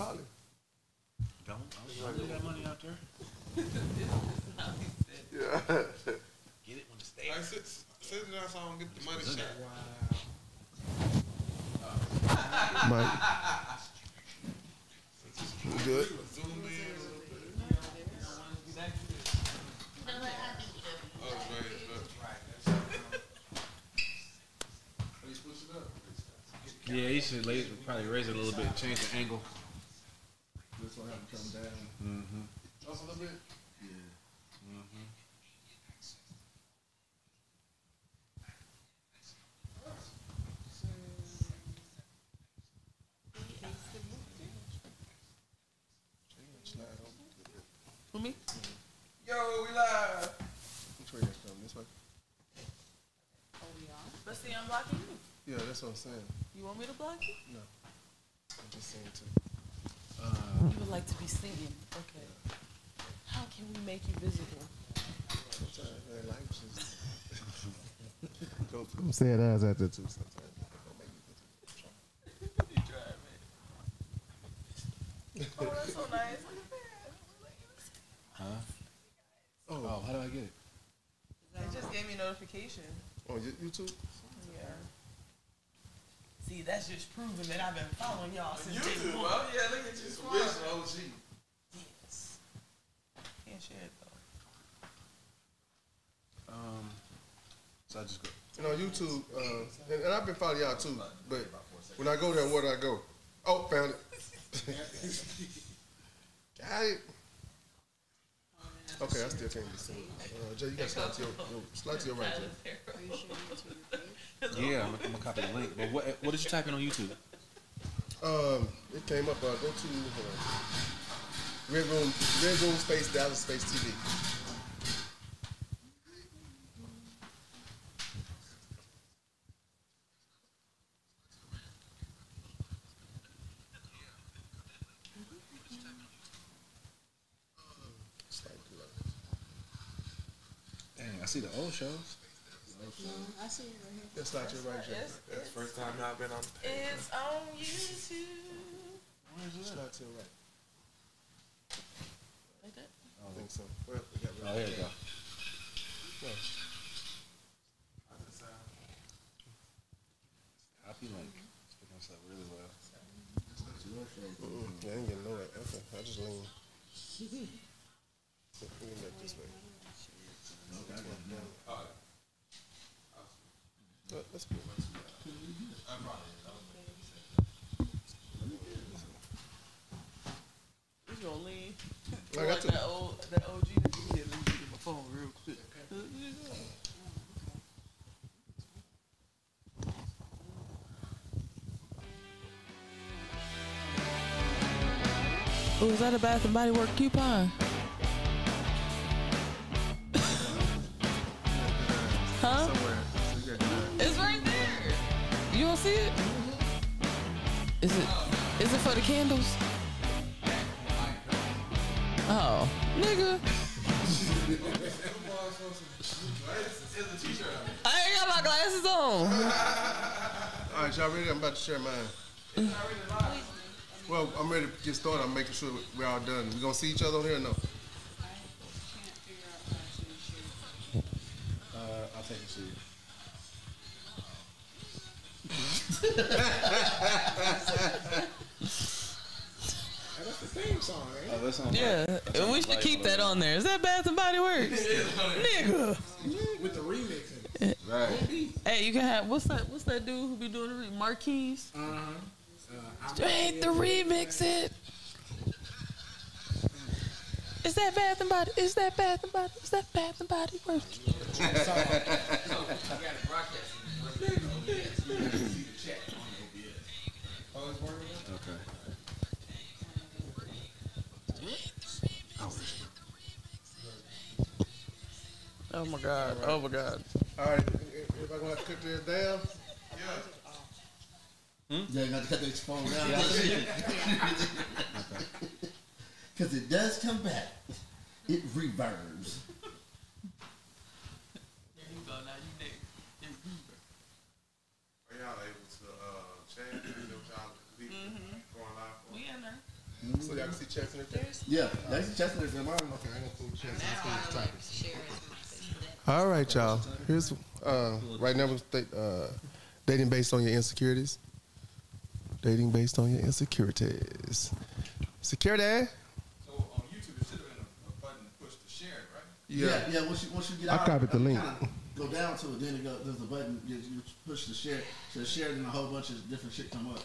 Probably. Don't, I don't leave that money out there. Yeah. Get it when it's Like, there. sit, sit down so I don't get the money shot. Wow. Mike. You good? Zoom in a little bit. Oh, right, right. Yeah, you should probably raise it a little bit, and change the angle. This have to come down. Mm-hmm. Just a little bit. Slide over. Who me? Yo, we live. Which way you come? This way? But see, I'm blocking you. Yeah, that's what I'm saying. You want me to block you? No. I'm just saying too. You would like to be seen. Okay. How can we make you visible? Sometimes their life just go through sad eyes out there too sometimes. You try, man. oh, that's so nice. Huh? Oh. oh, how do I get it? They just gave me a notification. On you- YouTube? Yeah. See, that's just proving that I've been following y'all since day YouTube, one. well, yeah, look at you. Original OG. Yes. Can't share it though. Um, so I just go. And on YouTube, uh, and, and I've been following y'all too, but when I go there, where do I go? Oh, found it. Got it. Okay, I still can't be seen. Uh, Jay, you got to slide to your, your, slide to your right, Jay. Yeah, I'm, I'm gonna copy the link. But what what did you type in on YouTube? Um, it came up. Uh, go to uh, Red Room, Red Room Space Dallas Space TV. Slide to the right. Dang, I see the old shows. I see it right here. Yeah, slide to your right, Jay. It's, That's the first time y'all been on the page. it's on YouTube. Slide to your right. Like that? I think so. Well, we got Oh, there you go. No. Copy link. It's picking us up really well. Yeah, I ain't getting no right. Okay, I just lean. Lean back this way. Let- Let's go. He's gonna lean. I got like to. that old, that OG. Yeah, let me get my phone real quick. Oh, is that a Bath and Body Work coupon? huh? Somewhere. You got to- It's right there. You don't see it? Is it? Is it for the candles? Oh, nigga. I ain't got my glasses on. All right, y'all ready? I'm about to share mine. Well, I'm ready to get started. I'm making sure we're all done. We gonna see each other on here or no? I can't figure out how to share. Uh, I'll take a seat. That's the theme song, right? Oh, that's on. Yeah, we should keep that on there. Is that Bath and Body Works? Nigga. With the remix. Right. Hey, you can have what's that? What's that dude who be doing the re- Marquise? Uh-huh. Straight the remix it. Is that Bath and Body? Is that Bath and Body? Is that Bath and Body Works? Okay. Oh my god! Oh my god! All right, everybody gonna have to cut this down. Yeah, Yeah, you got to cut that phone down. Because it does come back. It reverbs. There you go. Now you there. Are y'all able to uh, chat? You know, y'all people going live for? We in there. So y'all can see checks and everything. Yeah, that's Chestnut in mine. Okay, I'm gonna pull checks. Now I don't like to share it. All right, y'all. Here's uh, right now we're uh, dating based on your insecurities. Dating based on your insecurities. Security. So on YouTube, it should have been a, a button to push to share right? Yeah, yeah. Once you once you get out, I out, copied the uh, link. Go down to it, then it go, there's a button. You, you push the share, so share it, and a whole bunch of different shit come up,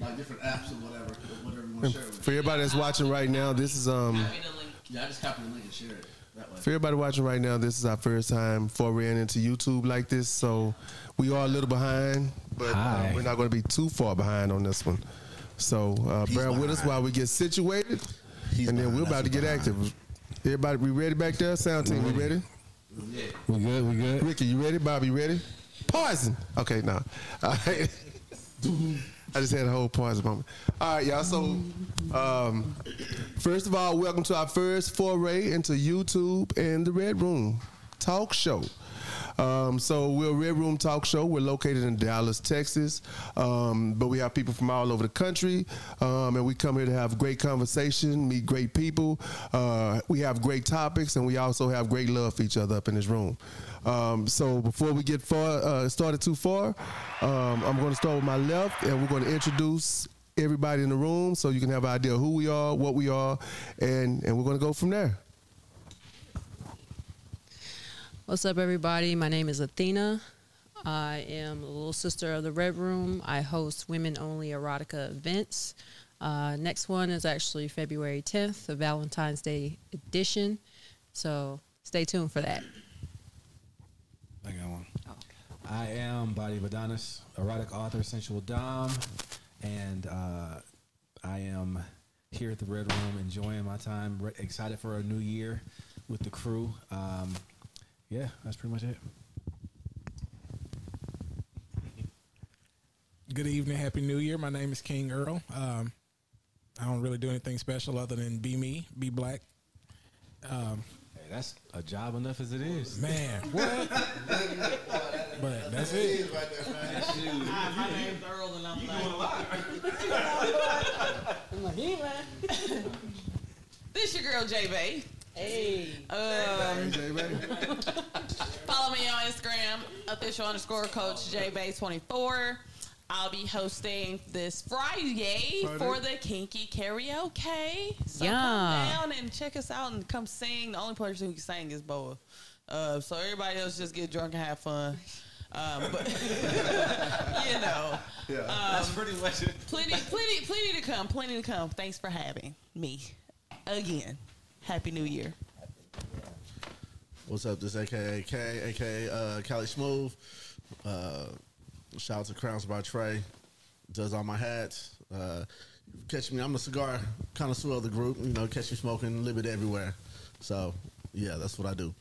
like different apps or whatever, or whatever you want to share with. For everybody that's watching right now, this is um. Yeah, I just copied the link and share it that way. For everybody watching right now, this is our first time foraying into YouTube like this, so we are a little behind, but uh, we're not going to be too far behind on this one. So uh, He's bear with us while we get situated, He's and then we're about to get what's active. Everybody, we ready back there? Sound team, we ready? We good, we good. Ricky, you ready? Bobby, you ready? Poison. Okay, no. All right. I just had a whole poison moment. All right, y'all. So, um, first of all, welcome to our first foray into YouTube and the Red Room Talk Show. Um, so we're a Red Room Talk Show. We're located in Dallas, Texas, um, but we have people from all over the country, um, and we come here to have great conversation, meet great people. Uh, we have great topics, and we also have great love for each other up in this room. Um, so before we get far uh, started too far, um, I'm going to start with my left, and we're going to introduce everybody in the room so you can have an idea who we are, what we are, and and we're going to go from there. What's up, everybody? My name is Athena. I am the little sister of the Red Room. I host women only erotica events. Uh, next one is actually February 10th, the Valentine's Day edition. So stay tuned for that. I got one. I am Body of Adonis, erotic author, sensual dom, and uh, I am here at the Red Room enjoying my time, excited for a new year with the crew. Um, yeah, that's pretty much it. Good evening, Happy New Year. My name is King Earl. Um, I don't really do anything special other than be me, be black. Um, Hey, that's a job enough as it is. man, what? but that's it. Hi, my name's Earl, and I'm like, I'm like, hey, man. this your girl, J Bay. Hey. Um, follow me on Instagram, official underscore coach J Bay 24. I'll be hosting this Friday, Friday? for the Kinky Karaoke. So Yeah. come down and check us out and come sing. The only person who can sing is Boa. Uh, so everybody else just get drunk and have fun. Um, but you know, Yeah. that's pretty much it. plenty, plenty, plenty to come. Plenty to come. Thanks for having me again. Happy New Year. What's up? This AKA K, AKA uh, Cali Smooth. Uh, shout out to Crowns by Trey. Does all my hats. Uh, catch me. I'm the cigar connoisseur of the group. You know, catch me smoking a little bit everywhere. So yeah, that's what I do.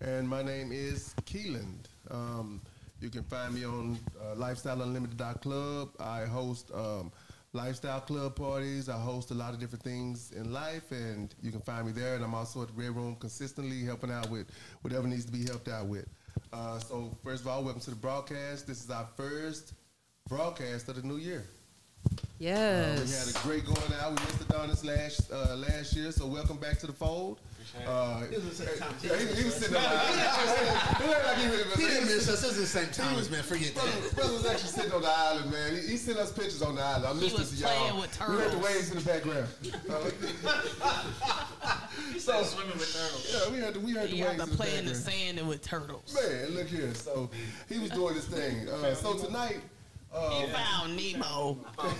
And my name is Keeland. Um, you can find me on uh, lifestyleunlimited.club. I host um, lifestyle club parties. I host a lot of different things in life, and you can find me there. And I'm also at the Red Room consistently helping out with whatever needs to be helped out with. Uh, so, first of all, welcome to the broadcast. This is our first broadcast of the new year. Uh, we had a great going out. We missed the Adonis last uh, last year, so welcome back to the fold. Uh, yeah, he, he was sitting on the island. It looked like he was- He didn't miss us. It was the same time, man. Forget Brother, that. brother was actually sitting on the island, man. He, he sent us pictures on the island. I missed was this y'all. playing with We heard the waves in the background. Uh, so swimming with turtles. yeah, we heard the, we heard the You have waves to in the play in the sand and with turtles. Man, look here. So he was doing his thing. Uh, so tonight, He found Nemo. Oh,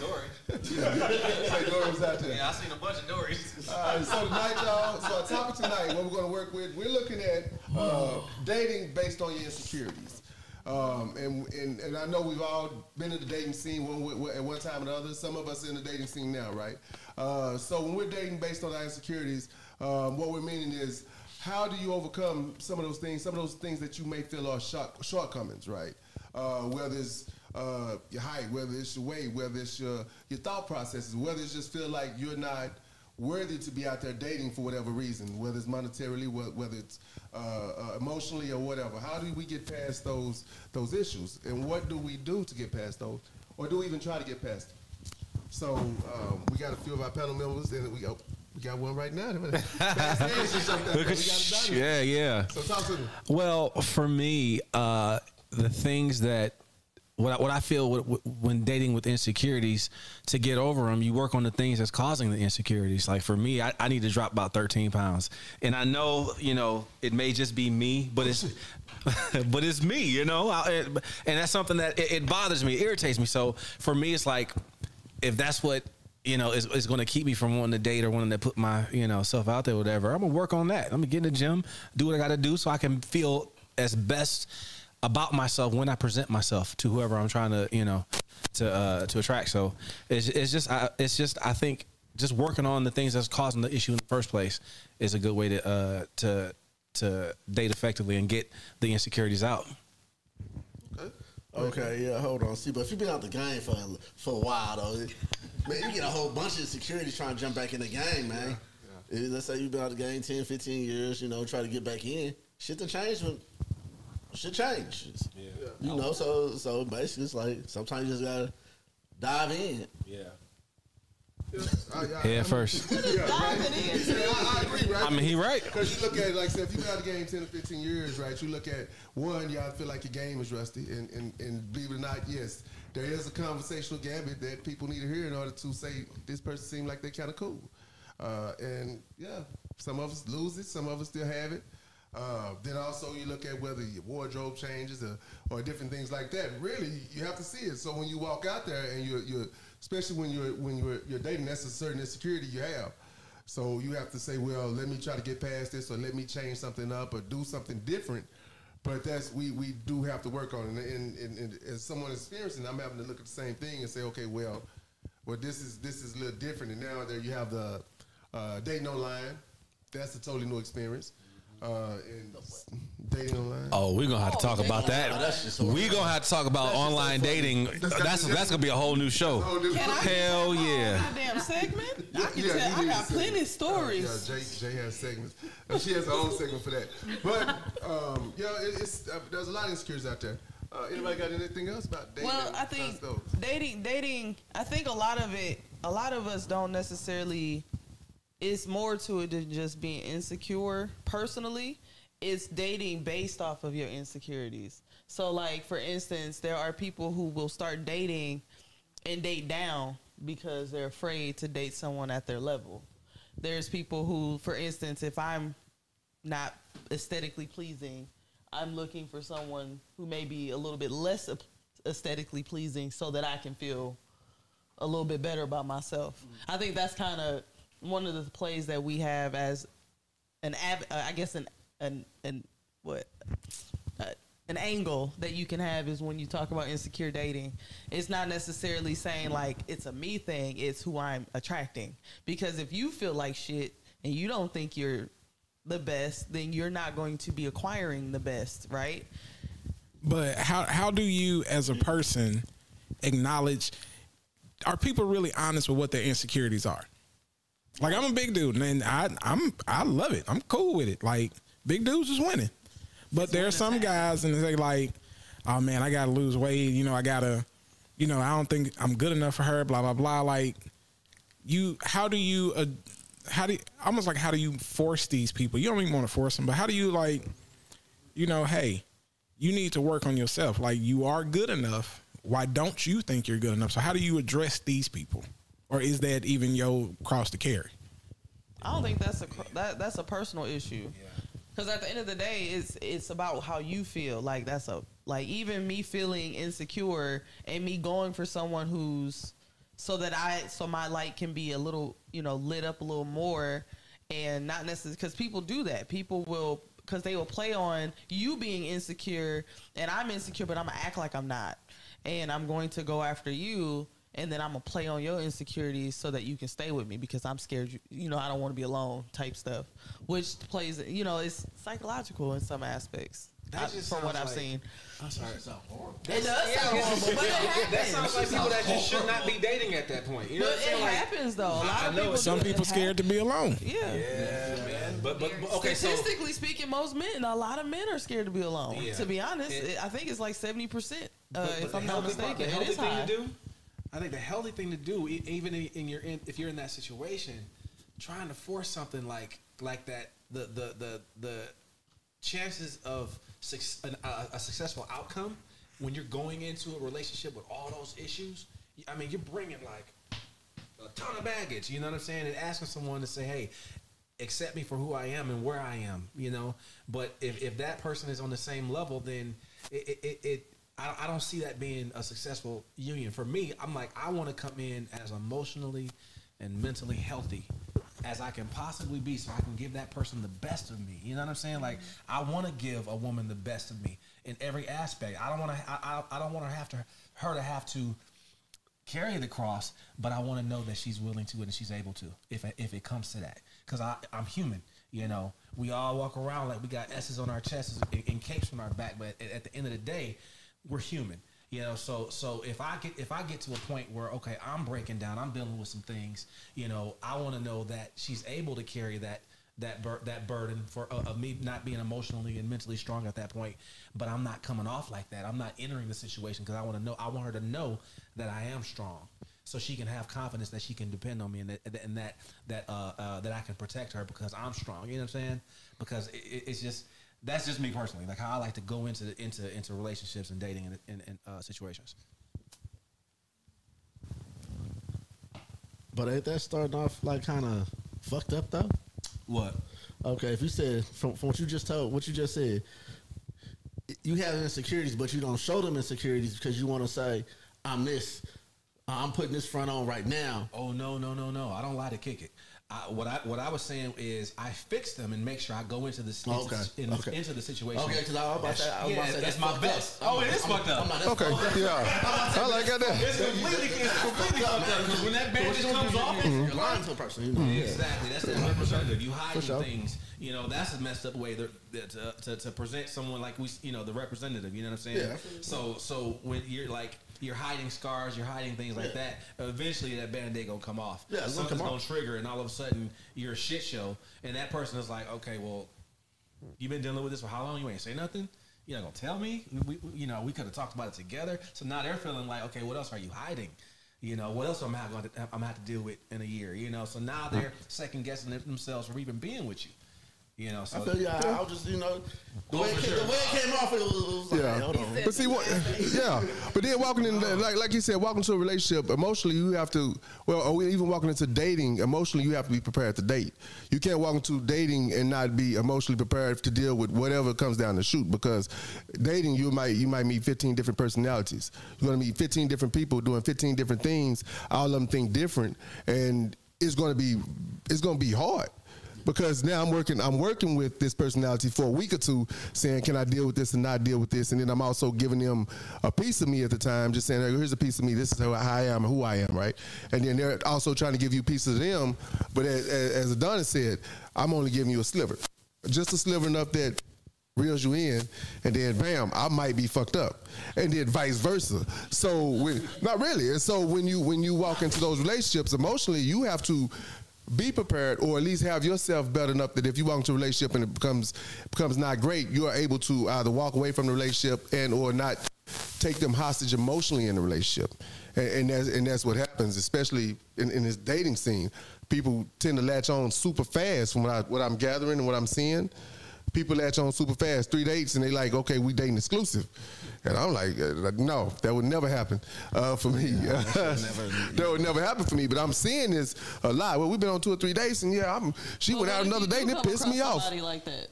Dory. say Dory was out there. Yeah, I seen a bunch of Dories. All right, so tonight, y'all. So our topic tonight, what we're going to work with, we're looking at uh, dating based on your insecurities. Um, and, and and I know we've all been in the dating scene one way- at one time or another. Some of us are in the dating scene now, right? Uh, so when we're dating based on our insecurities, um, what we're meaning is how do you overcome some of those things, some of those things that you may feel are short, shortcomings, right? Uh, whether it's uh, your height, whether it's your weight, whether it's your your thought processes, whether it's just feel like you're not worthy to be out there dating for whatever reason, whether it's monetarily, whether it's uh, uh, emotionally or whatever. How do we get past those those issues, and what do we do to get past those, or do we even try to get past? Them? So um, we got a few of our panel members, and we got we got one right now. yeah, yeah. So talk to me. Well, for me, uh, the things that what I, what I feel when dating with insecurities to get over them, you work on the things that's causing the insecurities. Like for me, I, I need to drop about 13 pounds, and I know you know it may just be me, but it's but it's me, you know, I, it, and that's something that it, it bothers me, irritates me. So for me, it's like if that's what you know is, is going to keep me from wanting to date or wanting to put my you know self out there, whatever. I'm gonna work on that. I'm gonna get in the gym, do what I got to do, so I can feel as best about myself when I present myself to whoever I'm trying to, you know, to uh, to attract. So it's, it's just I, it's just I think just working on the things that's causing the issue in the first place is a good way to uh, to to date effectively and get the insecurities out. Okay. Okay, yeah, hold on. See, but if you've been out the game for for a while though, man, you get a whole bunch of insecurities trying to jump back in the game, man. Yeah, yeah. Let's say you've been out the game 10, 15 years, you know, try to get back in. Shit to change when shit changes. Yeah. You know, so so basically it's like sometimes you just gotta dive in. Yeah. Head first. Yeah, right? I, I, agree, right? I mean, he right. Because you look at it, like I said, if you've been out of the game 10 or 15 years, right, you look at, one, y'all feel like your game is rusty. And, and, and believe it or not, yes, there is a conversational gambit that people need to hear in order to say, this person seems like they're kind of cool. Uh, and, yeah, some of us lose it, some of us still have it. Uh, then also you look at whether your wardrobe changes or, or different things like that. Really, you have to see it. So when you walk out there and you're, you're especially when you're when you're, you're dating, that's a certain insecurity you have. So you have to say, well, let me try to get past this, or let me change something up, or do something different. But that's we we do have to work on it. And, and, and as someone experiencing, I'm having to look at the same thing and say, okay, well, well, this is this is a little different. And now there you have the uh, dating online. That's a totally new experience. Uh, dating online. Oh, we're gonna have to talk oh, about that. Oh, we're gonna have to talk about online so dating. That's that's, that's gonna be a whole new show. can i Hell yeah! Damn segment. I can yeah, tell. I got plenty of stories. Uh, yeah, Jay, Jay has segments. Uh, she has her own segment for that. But um, yeah, it, it's uh, there's a lot of insecurities out there. Uh, anybody got anything else about dating? Well, I think dating, dating. I think a lot of it. A lot of us don't necessarily it's more to it than just being insecure personally. It's dating based off of your insecurities. So, like for instance, there are people who will start dating and date down because they're afraid to date someone at their level. There's people who, for instance, if I'm not aesthetically pleasing, I'm looking for someone who may be a little bit less aesthetically pleasing so that I can feel a little bit better about myself. Mm-hmm. I think that's kind of one of the plays that we have as an av- uh, I guess an an an what uh, an angle that you can have is when you talk about insecure dating. It's not necessarily saying like it's a me thing, it's who I'm attracting. Because if you feel like shit and you don't think you're the best, then you're not going to be acquiring the best, right? But how how do you as a person acknowledge are people really honest with what their insecurities are? Like I'm a big dude, and I I'm I love it. I'm cool with it. Like big dudes is winning, but there are some guys, and they like, oh man, I gotta lose weight. You know, I gotta, you know, I don't think I'm good enough for her. Blah blah blah. Like you, how do you, uh, how do you, almost like how do you force these people? You don't even want to force them, but how do you like, you know, hey, you need to work on yourself. Like you are good enough. Why don't you think you're good enough? So how do you address these people? Or is that even your cross to carry? I don't think that's a that that's a personal issue. Because at the end of the day, it's it's about how you feel. Like that's a like even me feeling insecure and me going for someone who's so that I so my light can be a little you know lit up a little more and not necessarily because people do that. People will because they will play on you being insecure and I'm insecure, but I'm gonna act like I'm not, and I'm going to go after you and then I'm gonna play on your insecurities so that you can stay with me because I'm scared. You, you know, I don't want to be alone. Type stuff, which plays, you know, it's psychological in some aspects. That just from what I've like, seen. I'm sorry. It sounds horrible. It does yeah, sound horrible, but it happens. That sounds like people that just should not be dating at that point. You know but it like, happens though. A lot of people. Some people scared to be alone. Yeah. Yeah, man. But but, but okay. Statistically so, speaking, most men, a lot of men are scared to be alone. Yeah. To be honest, it, I think it's like seventy percent. Uh, if I'm not mistaken, the healthy thing to do I think the healthy thing to do, even in, your in, if you're in that situation, trying to force something like like that, the the the the chances of a, a successful outcome when you're going into a relationship with all those issues. I mean, you're bringing like a ton of baggage. You know what I'm saying? And asking someone to say, "Hey, accept me for who I am and where I am." You know. But if, if that person is on the same level, then it, it, it I, I don't see that being a successful union. For me, I'm like I want to come in as emotionally and mentally healthy as I can possibly be, so I can give that person the best of me. You know what I'm saying? Like mm-hmm. I want to give a woman the best of me in every aspect. I don't want to. I, I, don't want to have to her to have to carry the cross, but I want to know that she's willing to and she's able to if if it comes to that. Because I I'm human, you know. We all walk around like we got S's on our chests and, and capes on our back, but at, at the end of the day, we're human. You know, so so if I get if I get to a point where okay, I'm breaking down, I'm dealing with some things. You know, I want to know that she's able to carry that that bur- that burden for uh, of me not being emotionally and mentally strong at that point. But I'm not coming off like that. I'm not entering the situation because I want to know. I want her to know that I am strong, so she can have confidence that she can depend on me and that and that that uh, uh, that I can protect her because I'm strong. You know what I'm saying? Because it, it's just that's just me personally. Like how I like to go into into into relationships and dating and, and, and uh, situations. But ain't that starting off like kind of fucked up though? What? Okay, if you said from, from what you just told, what you just said, you have insecurities, but you don't show them insecurities because you want to say, "I'm this, I'm putting this front on right now." Oh no no no no! I don't lie to kick it. I, what I what I was saying is I fix them and make sure I go into the into, Okay, in, okay. into the situation. Okay, because I was about to say, I was yeah, about to say that's that's my best. up. Oh, it is fucked up. I'm not- Okay, fucked up. yeah, I like that. It's completely, it's completely fucked up because when that bandage comes off, You're lying to a person. You know? Exactly. That's that representative. You hiding sure. things. You know, that's a messed up way to, to, to, to present someone like we, you know, the representative. You know what I'm saying? Yeah. So, so when you're like, you're hiding scars, you're hiding things like Yeah. that. Eventually, that band-aid gonna come off. Yeah, it's gonna something's come gonna trigger, and all of a sudden, you're a shit show. And that person is like, okay, well, you've been dealing with this for how long? You ain't say nothing. You're not gonna tell me. We, we, you know, we could have talked about it together. So now they're feeling like, okay, what else are you hiding? You know, what else am I going to I'm gonna have to deal with in a year? You know, so now they're second guessing themselves for even being with you. You know, so I feel you. I, I was just, you know, the, Oh, way, it came, sure. the way it came off, it was, it was like, Yeah. hey, hold on. But see what? Yeah, but then walking in, like like you said, walking into a relationship emotionally, you have to. Well, or we even walking into dating emotionally, you have to be prepared to date. You can't walk into dating and not be emotionally prepared to deal with whatever comes down the chute. Because dating, you might you might meet 15 different personalities. You're gonna meet 15 different people doing 15 different things. All of them think different, and it's gonna be it's gonna be hard because now I'm working I'm working with this personality for a week or two saying can I deal with this and not deal with this and then I'm also giving them a piece of me at the time just saying hey, here's a piece of me this is how I am who I am right and then they're also trying to give you pieces of them but as, as Adonis said I'm only giving you a sliver just a sliver enough that reels you in, and then bam, I might be fucked up, and then vice versa. So when, not really. And so when you when you walk into those relationships emotionally, you have to be prepared, or at least have yourself better enough that if you walk into a relationship and it becomes becomes not great, you are able to either walk away from the relationship and or not take them hostage emotionally in the relationship. And, and that's and that's what happens, especially in, in this dating scene. People tend to latch on super fast from what I what I'm gathering and what I'm seeing people latch on super fast. Three dates, and they like, okay, we dating exclusive. And I'm like, uh, like, no, that would never happen uh, for me. that would never happen for me. But I'm seeing this a lot. Well, we've been on two or three dates, and yeah, I'm. She went out another you date, and it pissed me across off. Somebody like that.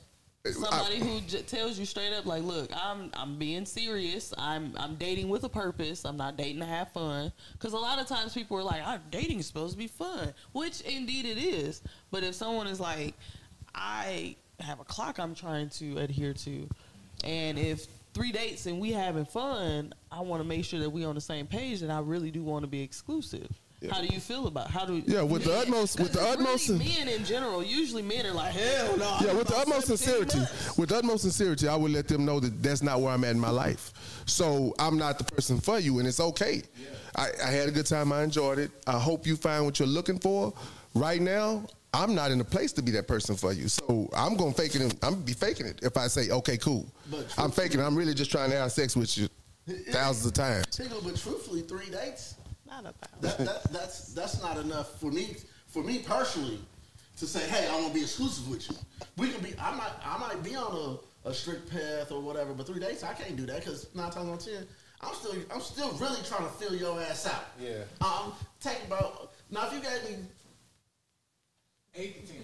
Somebody who j- tells you straight up, like, "Look, I'm I'm being serious. I'm I'm dating with a purpose. I'm not dating to have fun." Because a lot of times people are like, "I'm dating is supposed to be fun," which indeed it is. But if someone is like, "I have a clock I'm trying to adhere to," and if three dates and we having fun, I want to make sure that we on the same page, and I really do want to be exclusive. How do you feel about how do Yeah, with the utmost- with the really utmost- men in general usually men are like hell no Yeah, with the utmost sincerity, months." with utmost sincerity, I would let them know that that's not where I'm at in my life. So I'm not the person for you, and it's okay. I, I had a good time. I enjoyed it. I hope you find what you're looking for. Right now, I'm not in a place to be that person for you. So I'm gonna fake it. I'm gonna be faking it if I say, okay, cool. But I'm faking it. I'm really just trying to have sex with you thousands of times. Tingle, but truthfully, three dates. Not about. that, that, that's that's not enough for me for me personally to say, hey, I want to be exclusive with you. We can be. I might I might be on a, a strict path or whatever, but three dates I can't do that because nine times out of ten. I'm still, I'm still really trying to fill your ass out. Yeah. Um, take about now. If you gave me Eight to ten.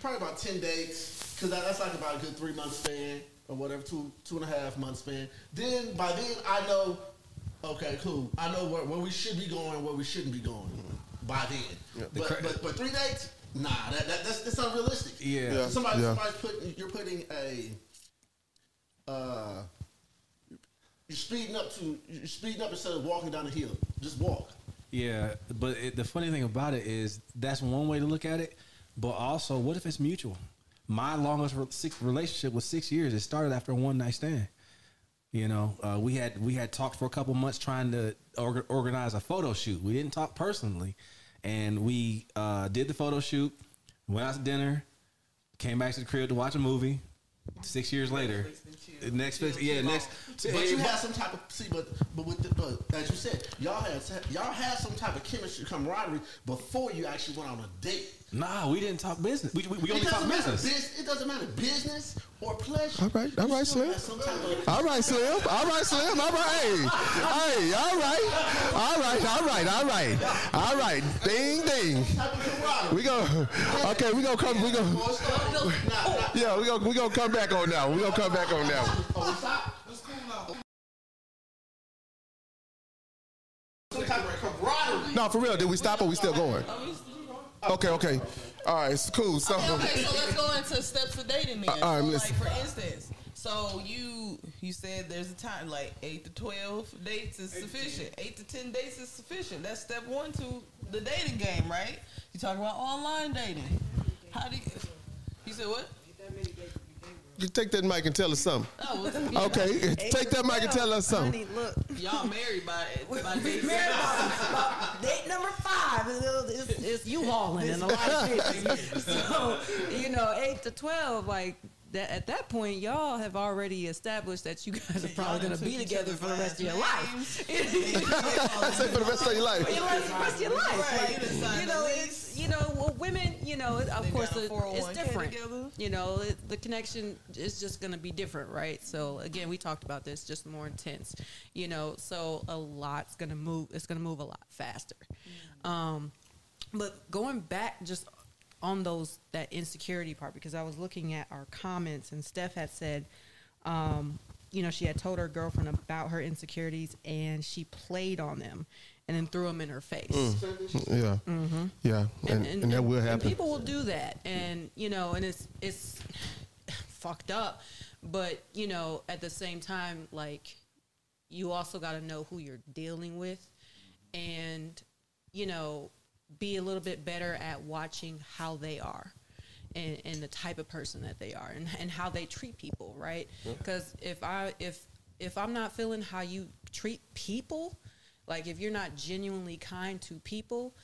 probably about ten dates, because that, that's like about a good three month span or whatever, two two and a half month span. Then by then I know, okay, cool. I know where, where we should be going, where we shouldn't be going. By then, The but, cra- but but three dates, nah, that, that that's that's unrealistic. Yeah. Yeah. Somebody Yeah. somebody's putting you're putting a uh you're speeding up to you're speeding up instead of walking down the hill. Just walk. Yeah, but it, the funny thing about it is that's one way to look at it. But also, what if it's mutual? My longest re- six, relationship was six years. It started after one night stand. You know, uh, we had we had talked for a couple months trying to org- organize a photo shoot. We didn't talk personally, and we uh, did the photo shoot. Went out to dinner, came back to the crib to watch a movie. Six years later, next fix, yeah, next. But you had some type of see, but but with the, but as you said, y'all had y'all had some type of chemistry, camaraderie before you actually went on a date. Nah, we didn't talk business. We, we, we It only talk business. Bus- It doesn't matter business or pleasure. All right, all You right, Slim. had some type of- All right, Slim. All right, Slim. All right. Hey, hey, all right. All right, all right, all right. All right. Ding, ding. type of camaraderie. We go. Okay, we gonna come. We go. Before it started. Now- now- Yeah, we gonna we gonna come back on that. one. We gonna come back on that. one. Oh, we stop. Some type of camaraderie. No, for real. Did we stop or we still going? Oh, Okay, okay. All right, it's cool. So, Okay, so let's go into steps of dating then. Uh, all right, so, listen. like for instance, so you you said there's a time like eight to twelve dates is sufficient. Eight to ten dates is sufficient. That's step one to the dating game, right? You talk about online dating. How do you? You said what? You take that mic and tell us something. Oh, well, Okay, take that mic and tell us something. Honey, look. y'all married by by date married seven. about, about date number five. It's, it's, it's you hauling in a lot of cases. So, you know, eight to twelve, like that at that point, y'all have already established that you guys are probably gonna be together for the rest of your life. I say for the rest of your life. For the rest of your life, like, you done signed you the know, it's you know, well, women, you know, of course, got a it- 401k it's different. together. You know, it, the connection is just going to be different, right? So again, we talked about this, just more intense. You know, so a lot's going to move. It's going to move a lot faster. Um, but going back just on those that insecurity part, because I was looking at our comments, and Steph had said, um, you know, she had told her girlfriend about her insecurities, and she played on them, and then threw them in her face. Yeah, yeah, and, and, that will and happen. people will do that, and you know, and it's it's fucked up, but you know, at the same time, like you also got to know who you're dealing with, and you know, be a little bit better at watching how they are. And, and the type of person that they are and, and how they treat people right because if i if if i'm not feeling how you treat people like if you're not genuinely kind to people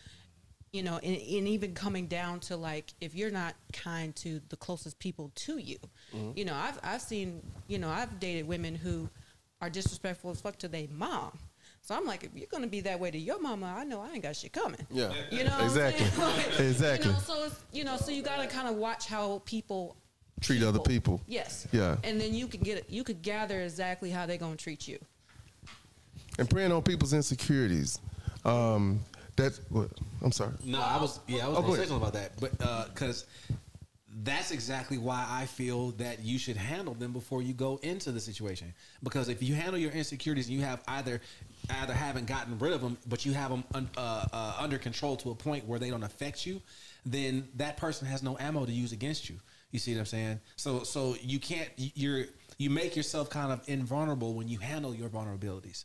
you know, and, and even coming down to like if you're not kind to the closest people to you, mm-hmm. you know, I've I've seen, you know, I've dated women who are disrespectful as fuck to their mom. So I'm like, if you're gonna be that way to your mama, I know I ain't got shit coming. Yeah, You know, exactly. Like, exactly. You know, so it's, you know, so you gotta kind of watch how people Treat other people. Yes. Yeah. And then you can get it. You could gather exactly how they're gonna treat you. and preying on people's insecurities. Um, that's what I'm sorry. No, I was yeah, I was Oh, go gonna say something about that, but because that's exactly why I feel that you should handle them before you go into the situation. Because if you handle your insecurities and you have either either haven't gotten rid of them, but you have them un, uh, uh, under control to a point where they don't affect you, then that person has no ammo to use against you. You see what I'm saying? So so you can't you- you're you make yourself kind of invulnerable when you handle your vulnerabilities.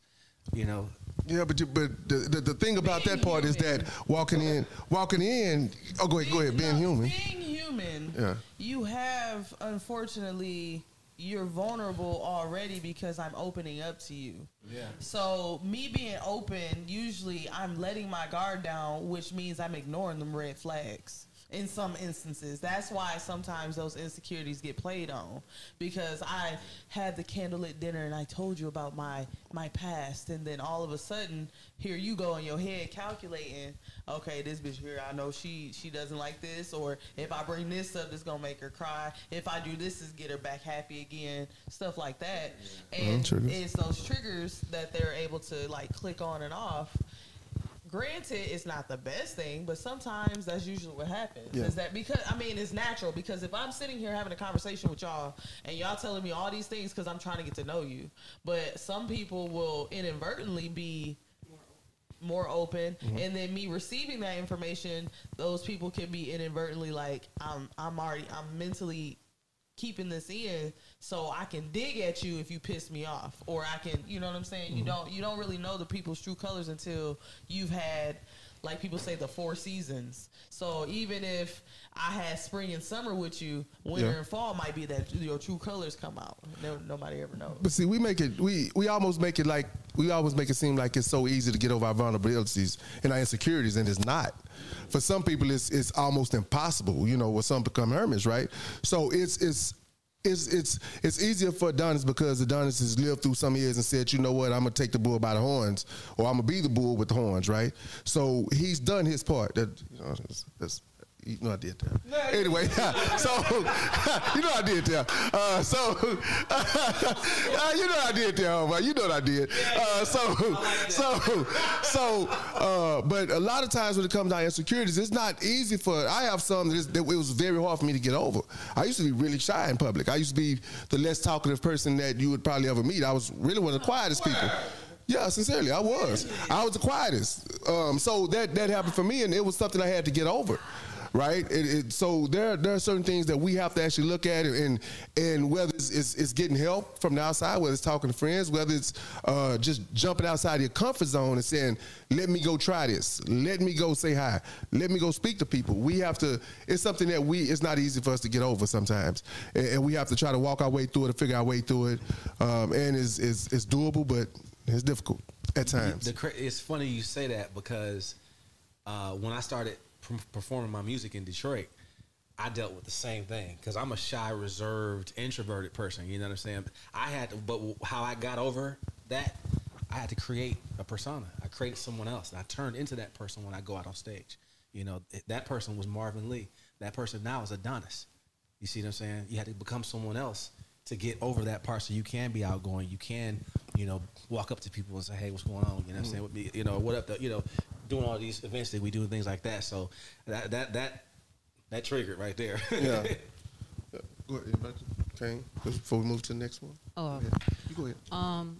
You know, Yeah, but you, but the, the the thing about that part is that walking in, walking in. Oh, go ahead, go ahead. Being No, human. Being human. Yeah. You have unfortunately you're vulnerable already because I'm opening up to you. Yeah. So me being open, usually I'm letting my guard down, which means I'm ignoring them red flags. In some instances. That's why sometimes those insecurities get played on because I had the candlelit dinner and I told you about my my past and then all of a sudden here you go in your head calculating, okay, this bitch here, I know she she doesn't like this or if I bring this up it's going to make her cry. If I do this is get her back happy again, stuff like that. Mm-hmm. And triggers. it's those triggers that they're able to like click on and off granted it's not the best thing but sometimes that's usually what happens Yeah. is that because i mean it's natural because if i'm sitting here having a conversation with y'all and y'all telling me all these things because i'm trying to get to know you but some people will inadvertently be more open mm-hmm. and then me receiving that information those people can be inadvertently like i'm i'm already i'm mentally keeping this in so I can dig at you if you piss me off or I can you know what I'm saying you mm-hmm. don't you don't really know the people's true colors until you've had like people say the four seasons so even if I had spring and summer with you winter Yeah. and fall might be that your true colors come out no, nobody ever knows But see, we make it we we almost make it like we always make it seem like it's so easy to get over our vulnerabilities and our insecurities, and it's not. For some people, it's it's almost impossible. You know, where some become hermits, right? So it's it's. It's, it's it's easier for Adonis because Adonis has lived through some years and said, you know what, I'm gonna take the bull by the horns, or I'm gonna be the bull with the horns, right? So he's done his part. That you know, that's, that's, you know I did that. Anyway, so you know I did that. Uh, so uh, you know I did that, homeboy. You know what I did. Uh, so so so. Uh, but a lot of times when it comes down to insecurities, it's not easy for. I have some that, is, that it was very hard for me to get over. I used to be really shy in public. I used to be the less talkative person that you would probably ever meet. I was really one of the quietest people. Yeah, sincerely, I was. I was the quietest. Um, so that that happened for me, and it was something I had to get over. Right, it, it, so there there are certain things that we have to actually look at, and and whether it's, it's, it's getting help from the outside, whether it's talking to friends, whether it's uh, just jumping outside of your comfort zone and saying, "Let me go try this. Let me go say hi. Let me go speak to people." We have to. It's something that we. It's not easy for us to get over sometimes, and, and we have to try to walk our way through it, and figure our way through it. Um, and it's, it's it's doable, but it's difficult at times. The, cra- it's funny you say that because uh, when I started performing my music in Detroit, I dealt with the same thing because I'm a shy, reserved, introverted person. You know what I'm saying? I had, to, but how I got over that, I had to create a persona. I created someone else, and I turned into that person when I go out on stage. You know, that person was Marvin Lee. That person now is Adonis. You see what I'm saying? You had to become someone else to get over that part so you can be outgoing. You can, you know, walk up to people and say, hey, what's going on? You know what I'm saying? With me, you know, what up, the, you know, doing all these events that we do and things like that. So that, that, that, that triggered right there. Yeah. Yeah. Go ahead, anybody? Kane, before we move to the next one. Oh, Yeah, you go ahead. Um,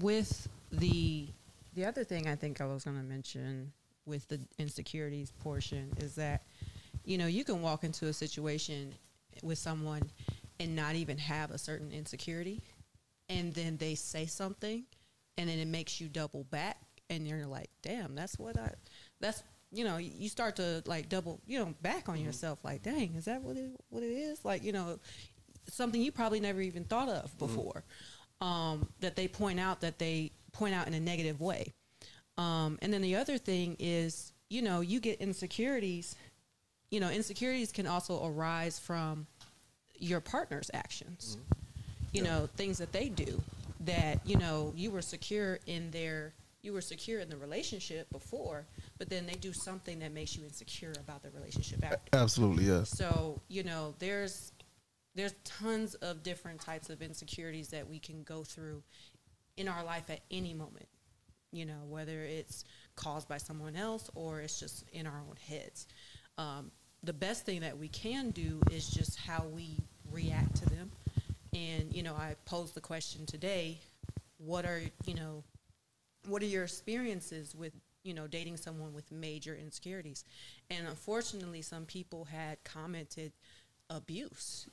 with the the other thing I think I was going to mention with the insecurities portion is that you know you can walk into a situation with someone and not even have a certain insecurity, and then they say something, and then it makes you double back, and you're like, damn, that's what I, that's you know, you start to like double, you know, back on yourself, like, dang, is that what it what it is? Like, you know, something you probably never even thought of before. Um, that they point out that they point out in a negative way. Um, and then the other thing is, you know, you get insecurities. You know, insecurities can also arise from your partner's actions. You know, things that they do that you know you were secure in their you were secure in the relationship before, but then they do something that makes you insecure about the relationship after. Absolutely, yes. So you know, there's there's tons of different types of insecurities that we can go through in our life at any moment. You know, whether it's caused by someone else or it's just in our own heads. Um, the best thing that we can do is just how we react to them. And you know, I posed the question today: What are you know, what are your experiences with you know dating someone with major insecurities? And unfortunately, some people had commented abuse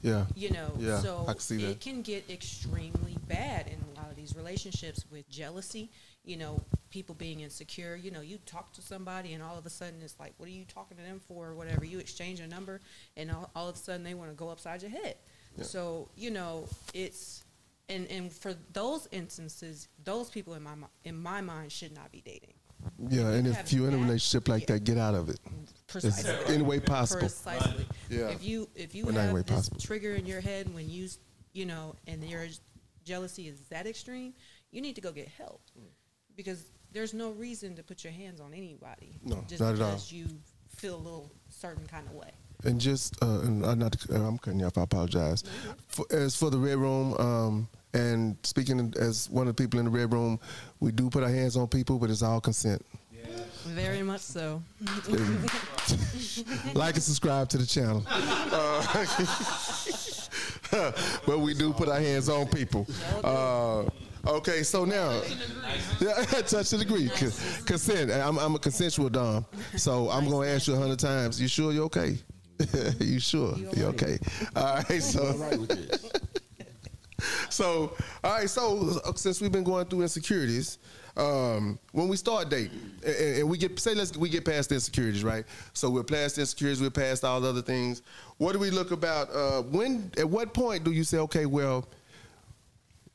Yeah. you know Yeah, so I can see it that. can get extremely bad in a lot of these relationships with jealousy you know people being insecure you know you talk to somebody and all of a sudden it's like what are you talking to them for or whatever you exchange a number and all, all of a sudden they want to go upside your head so you know it's and and for those instances those people in my in my mind should not be dating Yeah, and if you're in a relationship like yeah. that, get out of it. Precisely. any way possible. Precisely. Yeah. If you if you any have this possible. trigger in your head when you you know and your jealousy is that extreme, you need to go get help because there's no reason to put your hands on anybody. No, just not at all. because you feel a little certain kind of way. And just, uh, and I'm not, uh, I'm cutting you off. I apologize. For, as for the red room, um, and speaking as one of the people in the red room, we do put our hands on people, but it's all consent. Very much so. like and subscribe to the channel. Uh, but we do put our hands on people. Uh, okay, so now, yeah, touch and agree. Con- Consent. I'm, I'm a consensual dom, so I'm gonna ask you a hundred times. You sure you're okay? you sure you're okay? All right, so. Right with this. So, all right. So, uh, since we've been going through insecurities, um, when we start dating, and, and we get say let's we get past the insecurities, right? So we're past the insecurities, we're past all the other things. What do we look about? Uh, when at what point do you say, okay, well,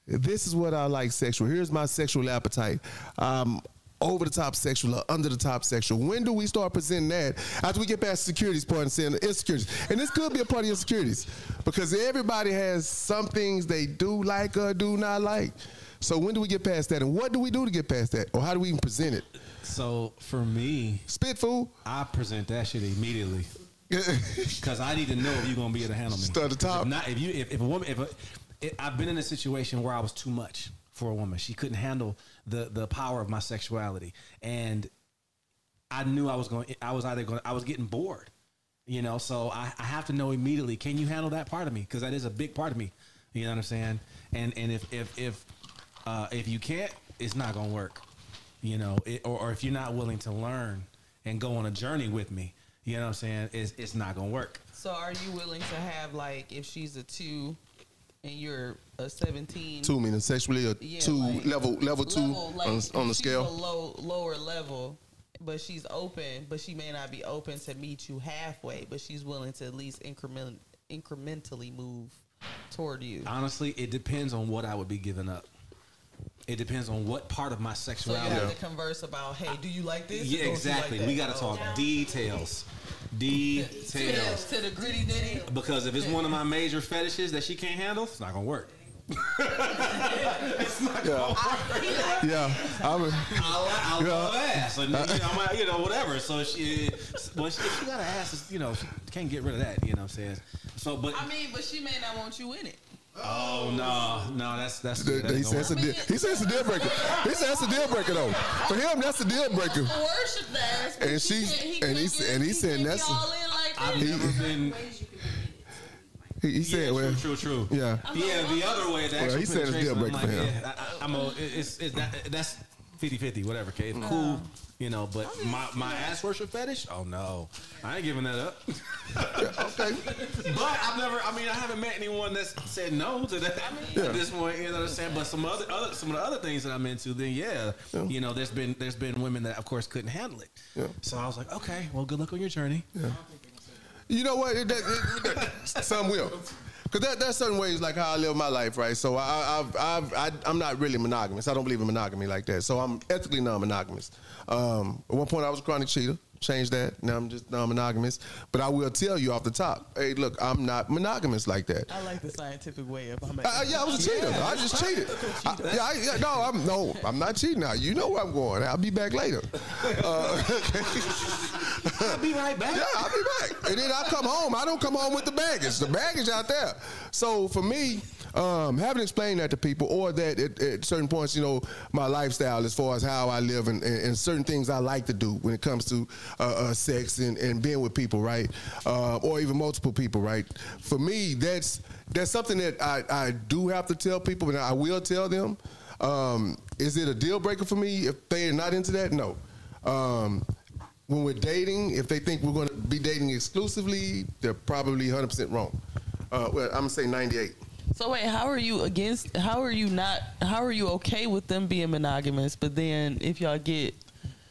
this is what I like sexual. Here's my sexual appetite. Um, over the top sexual or under the top sexual. When do we start presenting that after we get past the securities part and saying the insecurities? And this could be a part of insecurities because everybody has some things they do like or do not like. So when do we get past that? And what do we do to get past that? Or how do we even present it? So for me, Spit. I present that shit immediately because I need to know if you're gonna be able to handle me. Start the top. If not, if you, if, if a woman, if a, it, I've been in a situation where I was too much for a woman. She couldn't handle the the power of my sexuality, and I knew I was going. I was either going. I was getting bored, you know. So I, I have to know immediately. Can you handle that part of me? Because that is a big part of me. You know what I'm saying? And and if if if uh, if you can't, it's not gonna work. You know, it, or, or if you're not willing to learn and go on a journey with me, you know what I'm saying? It's it's not gonna work. So are you willing to have like if she's a two and you're a seventeen? two meaning sexually or Yeah, two like- level level two level, like, on, on the she's scale. A low lower level, but she's open, but she may not be open to meet you halfway, but she's willing to at least increment incrementally move toward you. Honestly, it depends on what I would be giving up. It depends on what part of my So you sexuality. have to converse about, hey, do you like this? Yeah, Or like exactly. we got to Oh. talk details. To, Details. to the gritty nitty. Because if it's one of my major fetishes that she can't handle, it's not gonna work. Yeah, I'm a, I, I Yeah. love ass, and you know, I'm, you know, whatever. So she, well, she, if she got an ass, you know, she can't get rid of that. You know what I'm saying? So, but I mean, but she may not want you in it. Oh no, no, that's that's. he that ain't says gonna a deal. He says it's a deal breaker. He says it's a deal breaker though. For him, that's a deal breaker. Worship that. And she- and he and he said that's a- I've He- never been. He, he said, Yeah, well, true, true, true. yeah. Yeah, the other way, the Well, he said it's deal breaker I'm for him. Yeah, I, I- I'm a, it's, it's that, that's 50-50, whatever. Okay, it's cool, you know. But my, my ass worship fetish, oh no, I ain't giving that up. Okay. but I've never, I mean, I haven't met anyone that's said no to that Yeah. at this point. You know what I'm saying? But some other, other, some of the other things that I'm into, then yeah, Yeah. you know, there's been, there's been women that of course couldn't handle it. Yeah. So I was like, okay, well, good luck on your journey. You know what? It, that, it, that, some will. Cause that, there's certain ways like how I live my life, right? So I, I've, I've, I, I'm not really monogamous. I don't believe in monogamy like that. So I'm ethically non-monogamous. Um, at one point I was a chronic cheater. Changed that. Now I'm just non-monogamous. But I will tell you off the top, hey, look, I'm not monogamous like that. I like the scientific way of I'm Uh, yeah, I was a cheater. I just cheated. I, yeah, I, yeah, no, I'm no, I'm not cheating now. You know where I'm going. I'll be back later. Uh, I'll be right back. Yeah, I'll be back. And then I come home. I don't come home with the baggage. The baggage out there. So for me, um, having explained that to people, or that at, at certain points, you know, my lifestyle as far as how I live and, and, and certain things I like to do when it comes to uh, uh, sex and, and being with people, right, uh, or even multiple people, right. For me, that's that's something that I, I do have to tell people, and I will tell them. Um, is it a deal breaker for me if they are not into that? No. Um, when we're dating, if they think we're going to be dating exclusively, they're probably 100% wrong. Uh, well, I'm going to say 98. So wait, how are you against? How are you not? How are you okay with them being monogamous? But then if y'all get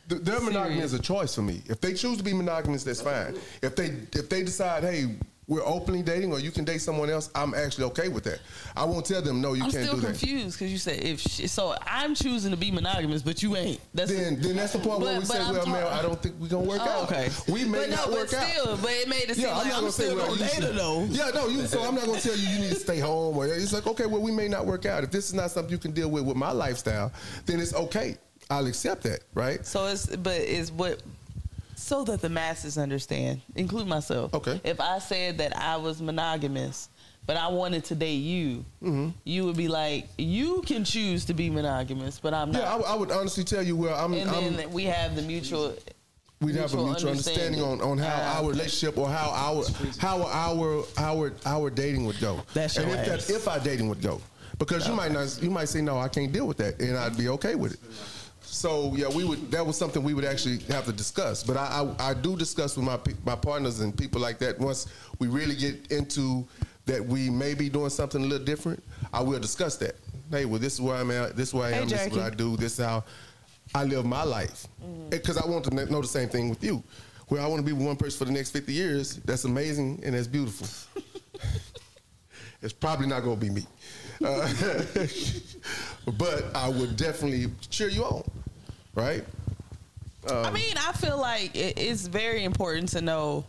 Th- Their monogamy is a choice for me. If they choose to be monogamous, that's fine. If they if they decide, hey, we're openly dating or you can date someone else, I'm actually okay with that. I won't tell them no, you I'm can't do that. I'm still confused because you said if she, so. I'm choosing to be monogamous, but you ain't. That's Then, then that's the point where we but say, I'm well, man, I don't think we're gonna work Oh, out. okay. We may but not no, work but still, out. but it made it seem Yeah, like I'm not I'm gonna say still gonna date her though. Yeah, no, you. So I'm not gonna tell you you need to stay home. Or it's like, okay, well, we may not work out. If this is not something you can deal with with my lifestyle, then it's okay. I'll accept that, right? So it's but it's what so that the masses understand, include myself. Okay. If I said that I was monogamous, but I wanted to date you, Mm-hmm. you would be like, you can choose to be monogamous, but I'm not. Yeah, I, would- I would honestly tell you where I'm. and I'm then we have the mutual. we'd have a mutual mutual understanding, on, on how Ah, our relationship or how our how our our our dating would go. That's and your if ass. that if our dating would go, because you might not you might say no, I can't deal with that, and I'd be okay with it. So yeah, we would. That was something we would actually have to discuss. But I I, I do discuss with my my partners and people like that. Once we really get into that, we may be doing something a little different. I will discuss that. Hey, well, this is where I'm at. This is where I Hey, am. This is what I do. This is how I live my life. Because I want to know the same thing with you. Where I want to be with one person for the next 50 years, that's amazing and that's beautiful. it's probably not going to be me. Uh, but I would definitely cheer you on, right? I um, mean, I feel like it, it's very important to know,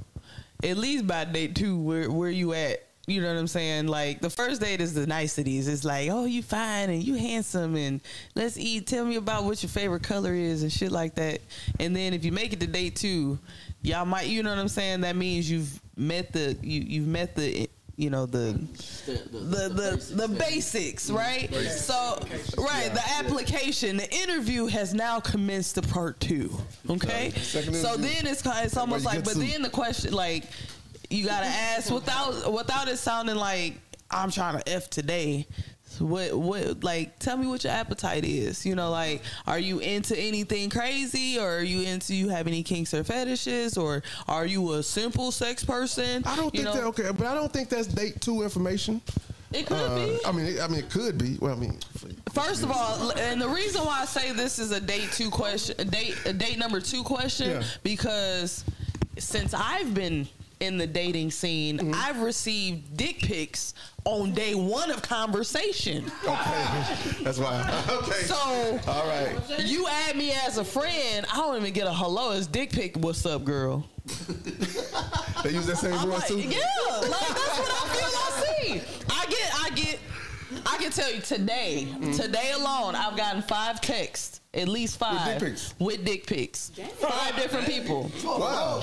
at least by date two, where where you at. You know what I'm saying? Like the first date is the niceties. It's like, oh, you fine and you handsome and let's eat. Tell me about what your favorite color is and shit like that. And then if you make it to date two, y'all might, you know what I'm saying? That means you've met the you you've met the you know the the the the basics, right? So, right, the application, the interview has now commenced to part two. Okay, so then it's kind, it's almost like, but then the question, like, you gotta ask without without it sounding like I'm trying to f today. What what like tell me what your appetite is. You know, like are you into anything crazy or are you into you have any kinks or fetishes or are you a simple sex person? I don't You think know, that okay, but I don't think that's date two information. It could Uh, be. I mean, it, I mean, it could be. Well, I mean, First of all, and the reason why I say this is a date two question, a date a date number two question, Yeah. because since I've been in the dating scene, Mm-hmm. I've received dick pics on day one of conversation. okay, that's why. Okay, So all right. you add me as a friend, I don't even get a hello. It's dick pic. What's up, girl? They use that same voice like, too. yeah, like that's what I feel I see. I get, I get, I can tell you today, today alone, I've gotten five texts, at least five, dick pics? with dick pics. Five different people. Wow.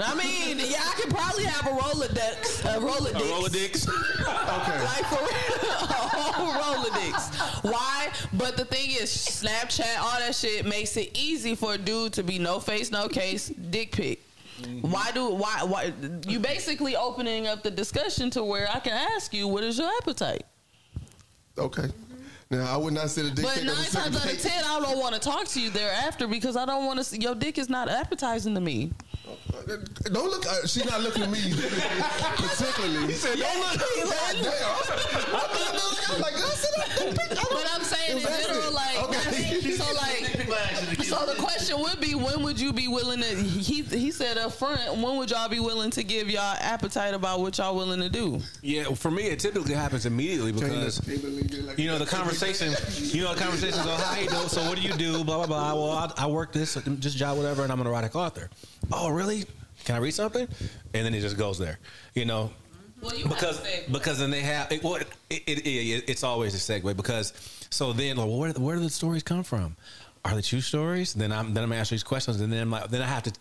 I mean, yeah, I could probably have a Rolodex, a Rolodex. Rolodex. Okay. Like for real, a whole Rolodex. Why? But the thing is, Snapchat, all that shit makes it easy for a dude to be no face, no case, dick pic. Why do why why you basically opening up the discussion to where I can ask you what is your appetite? Okay. Now I would not say the dick But pic nine on the second times out of date. ten, I don't want to talk to you thereafter because I don't want to. Your dick is not appetizing to me. Don't look. Uh, she's not looking at me particularly. He said, "Don't look." God damn. I'm like, "God, sit up, dick pic." I don't- But I'm saying in Exactly. general, like, Okay. so like, so the question would be, when would you be willing to? He he said up front, when would y'all be willing to give y'all appetite about what y'all willing to do? Yeah, for me, it typically happens immediately because you know the conversation. You know the conversations on how you do. So what do you do? Blah blah blah. Well, I, I work this just job whatever, and I'm an erotic author. Oh really? Can I read something? And then it just goes there. You know, Well, you because because then they have it, well, it, it, it, it's always a segue because so then like, well, where where do the stories come from? Are they true stories? Then I'm then I'm asking these questions and then I'm like, then I have to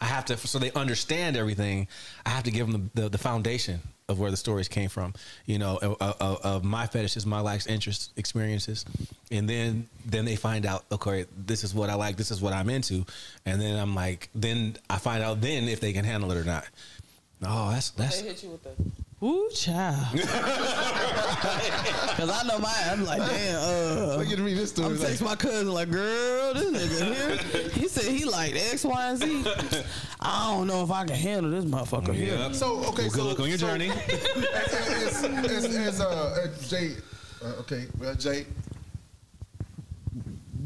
I have to so they understand everything. I have to give them the, the, the foundation of where the stories came from. You know, of, of, my fetishes, my likes, interests, experiences, and then then they find out okay, this is what I like, this is what I'm into, and then I'm like, then I find out then if they can handle it or not. Oh, that's that's hit you with the. Ooh, child. Because I know my, I'm like, damn. Uh, Look at me this story. I'm like, text my cousin like, girl, this nigga here. He said he like X, Y, and Z. I don't know if I can handle this motherfucker here. Yep. So okay, Well, so good luck on your so- journey. as, as, as, as, uh, as Jay, uh, okay, well, Jay,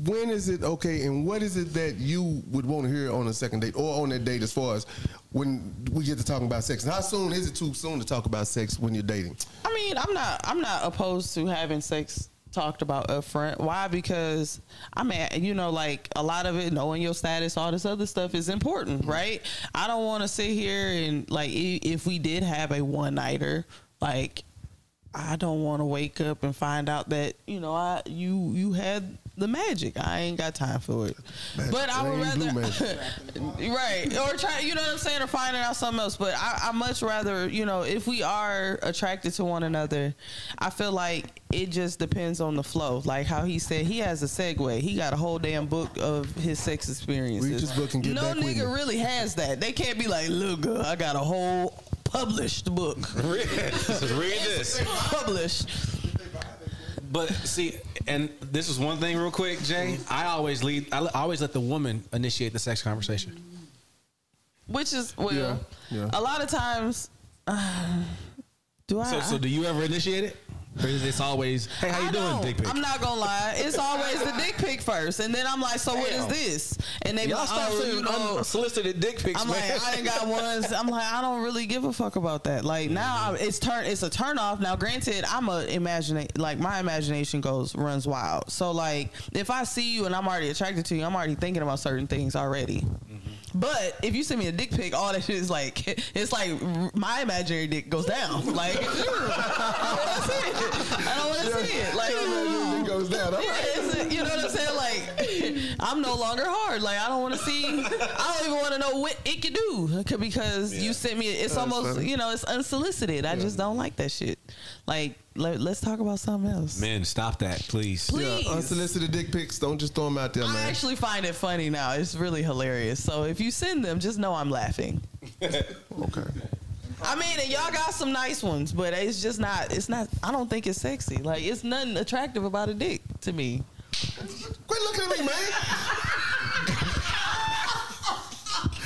when is it okay, and what is it that you would want to hear on a second date or on that date as far as when we get to talking about sex? And how soon is it too soon to talk about sex when you're dating? I mean, I'm not I'm not opposed to having sex talked about up front. Why? Because I mean, you know, like a lot of it, knowing your status, all this other stuff is important, mm-hmm. right? I don't want to sit here and like if we did have a one nighter, like I don't want to wake up and find out that you know I you you had the magic. I ain't got time for it. Magic. But I would rather, magic. right, or try. You know what I'm saying, or finding out something else. But I, I much rather, you know, if we are attracted to one another, I feel like it just depends on the flow. Like how he said, he has a segue. He got a whole damn book of his sex experiences. Read this book and get no back with nigga me. really has that. They can't be like, look, girl, I got a whole published book. Read this. published. But see, and this is one thing real quick, Jay. I always lead. I always let the woman initiate the sex conversation. Which is well, Yeah, yeah. a lot of times. do I? So, so do you ever initiate it? Is always, hey, how you I doing, dick pic? I'm not gonna lie. It's always the dick pic first, and then I'm like, so what is this? And they Y'all like, stop oh, you know. unsolicited dick pics, I'm man. like, I ain't got ones. I'm like, I don't really give a fuck about that. Like now, mm-hmm. I- it's turn. It's a turn off. Now, granted, I'm a imagine. Like my imagination goes runs wild. So like, if I see you and I'm already attracted to you, I'm already thinking about certain things already. Mm-hmm. But if you send me a dick pic, all that shit is like it's like my imaginary dick goes down. Like I don't want to see it. I don't want to see it. Like It goes down. Right. you know what I'm saying? Like, I'm no longer hard. Like, I don't want to see. I don't even want to know what it could do c- because you sent me. It's That's almost, funny. you know, it's unsolicited. I just don't like that shit. Like, let, us talk about something else. Men, stop that, please. Please. Yeah, unsolicited dick pics. Don't just throw them out there, I man. actually find it funny now. It's really hilarious. So if you send them, just know I'm laughing. okay. I mean, and y'all got some nice ones, but it's just not. It's not. I don't think it's sexy. Like, it's nothing attractive about a dick to me. Quit looking at me, man.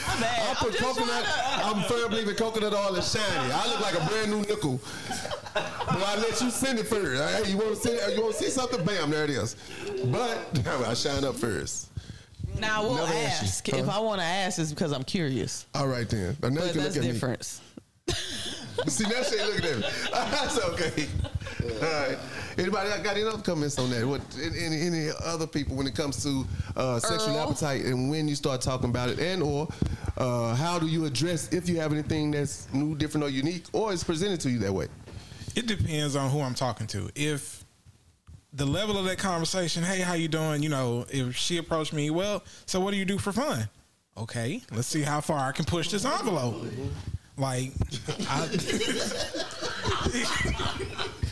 I'm. I I'm put coconut. trying to- I'm firm believing coconut oil is shiny. I look like a brand new nickel. But I let you send it first. Hey, you want to send? You want to see something? Bam, there it is. But I shine up first. Now we'll Never asked you. ask. Huh? If I want to ask, it's because I'm curious. All right then. Now you can that's look at different. me. See now she ain't looking at me. That's okay. All right. Anybody got any other comments on that? What any, any other people when it comes to uh, sexual Earl? appetite and when you start talking about it, and or uh, how do you address if you have anything that's new, different, or unique, or is presented to you that way? It depends on who I'm talking to. If the level of that conversation, hey, how you doing? You know, if she approached me, well, so what do you do for fun? Okay, let's see how far I can push this envelope. Like, I,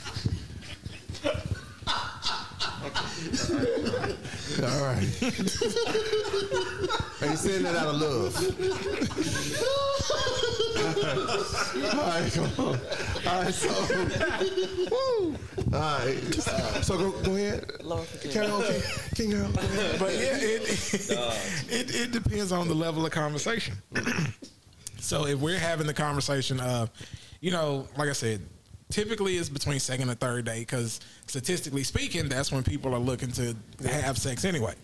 All right. and he's saying that out of love. All right, come on. All right, so, woo. All right. So go, go ahead. Lord Carry on, King, King Girl. But yeah, it, it it depends on the level of conversation. so if we're having the conversation of, you know, like I said, typically it's between second and third day because statistically speaking, that's when people are looking to have sex anyway.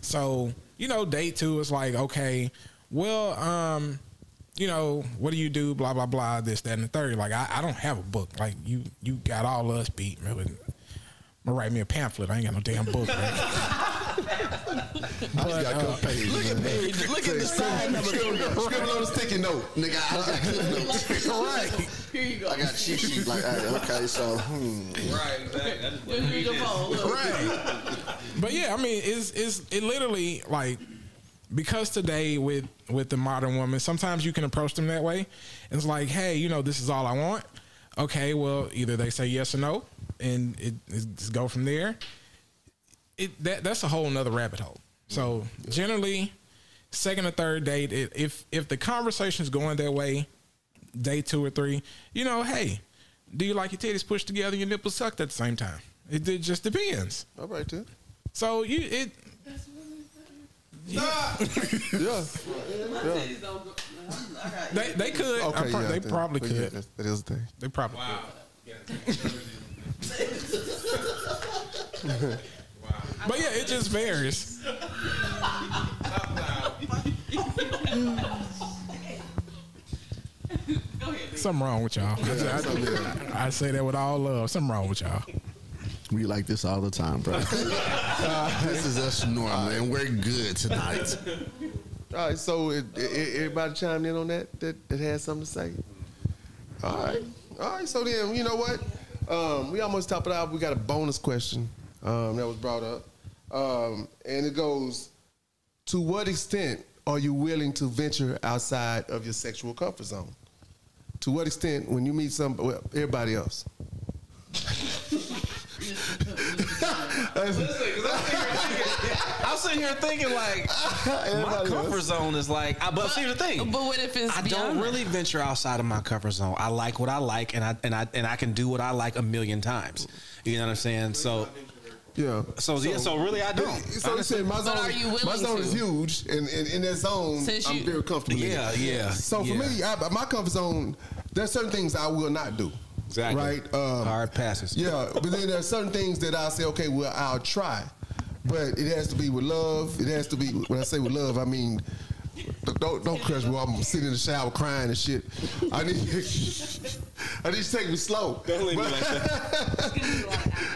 So you know, day two is like, okay, well, um, you know, what do you do? Blah blah blah. This that and the third. Like I, I don't have a book. Like you you got all us beat. Man. I'm gonna write me a pamphlet. I ain't got no damn book. Man. I just got a couple. Look at man. me. Look at the side number. Scribble scribble on a sticky note. Nigga, I got cliff notes. right. Here you go. I got cheat sheet. Like, all right, okay, so hmm. Here you go. Right. But yeah, I mean, it's it's it literally like because today with with the modern woman, sometimes you can approach them that way. It's like, hey, you know, this is all I want. Okay, well, either they say yes or no, and it, it just go from there. It that that's a whole nother rabbit hole. So generally, second or third date, it, if if the conversation's going that way, day two or three, you know, hey, do you like your titties pushed together, and your nipples sucked at the same time? It, it just depends. All right then. So you it Yeah. they they could Okay. I pro- yeah, they then. probably could yeah, that- that is the thing. they probably I But yeah, it just varies. Something wrong with y'all. I, I- I say that with all love. Something wrong with y'all. We like this all the time, bro. this is us normal, and we're good tonight. All right, so it, it, everybody chimed in on that, that that had something to say. All right, all right. So then, you know what? Um, we almost top it out. We got a bonus question um, that was brought up, um, and it goes: To what extent are you willing to venture outside of your sexual comfort zone? To what extent, when you meet some, well, everybody else? I'm sitting here thinking like my comfort zone is like. I, but see the thing. But what if it's I don't that? really venture outside of my comfort zone. I like what I like, and I and I and I can do what I like a million times. You know what I'm saying? So Yeah. so, yeah. So really, I don't. So you said my zone, are you willing my zone to? is huge, and in, in that zone, Since I'm you- very comfortable. in. Yeah, yeah, So for me, I, my comfort zone, there's certain things I will not do. Exactly. Right. Um, Hard passes. Yeah, but then there's certain things that I say, okay, well, I'll try, but it has to be with love. It has to be when I say with love, I mean. Don't don't crush me while I'm sitting in the shower crying and shit. I need I need to take me slow. Don't leave me like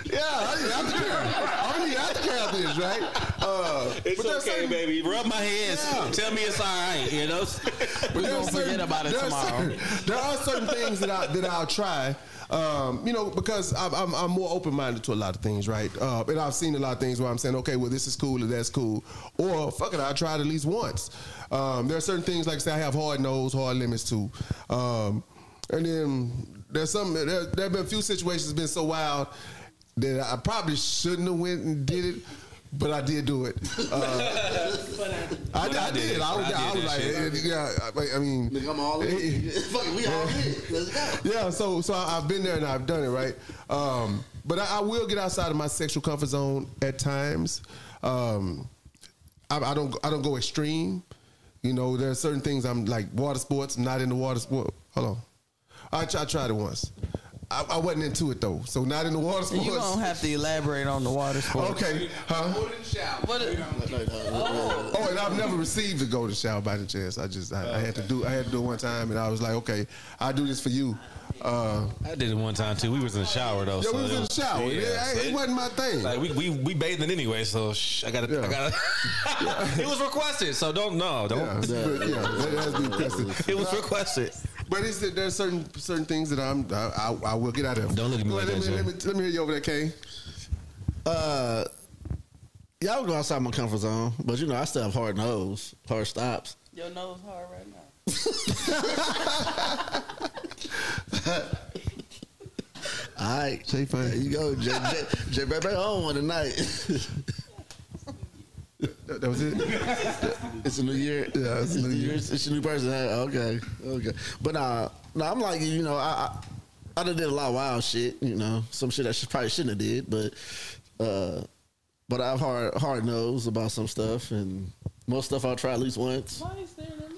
yeah, I need aftercare. I need aftercare after this, right? Uh, It's okay, certain- baby. Rub my hands. Yeah. Tell me it's all right. You know. But are gonna forget certain- about it there are tomorrow. certain- there are certain things that I that I'll try. Um, you know, because I'm, I'm, I'm more open minded to a lot of things, right? Uh, and I've seen a lot of things where I'm saying, okay, well, this is cool or that's cool, or fuck it, I tried at least once. Um, there are certain things like I say I have hard nose, hard limits too, um, and then there's some there, there have been a few situations been so wild that I probably shouldn't have went and did it. But I did do it. Uh, I, I, did. I was, I did I was like, shit. yeah. I, I mean, Nigga, I'm all in. Fuck we all in. Let's go. yeah, so so I- I've been there and I've done it, right? Um, but I, I will get outside of my sexual comfort zone at times. Um, I, I don't I don't go extreme. You know, there are certain things I'm like water sports. I'm not into water sport. Hold on, I, tr- I tried it once. I, I wasn't into it though, so not in the water sports. You don't have to elaborate on the water sport. Okay, huh? Golden What? Oh, and I've never received a golden shower by the chance. I just I, I had to do I had to do it one time, and I was like, okay, I'll do this for you. Uh, I did it one time too. We was in the shower though. yeah, so we was in the shower. Yeah, Yeah, so it, it- wasn't my thing. Like we we we bathing anyway, so shh, I gotta I gotta. it was requested, so don't no don't. Yeah, but, yeah, that has been requested. It was requested. But it's that there's certain certain things that I'm I, I, I will get out of. Don't look at me Go like ahead, that, let me, Jay. let me let me hear you over there, Kane. Uh, yeah, I would go outside my comfort zone, but you know, I still have hard nose, hard stops. Your nose hard right now. All right, Jay funny. There you go, Jay. Jay, Jay baby, on one tonight. That, that was it. it's a new year. Yeah, it's a new year. It's a new person. Hey, Okay, okay. But uh, no, I'm like you know, I, I I done did a lot of wild shit. You know, some shit I should, probably shouldn't have did, but uh, but I have hard hard nose about some stuff, and most stuff I'll try at least once. Why you staring at me though?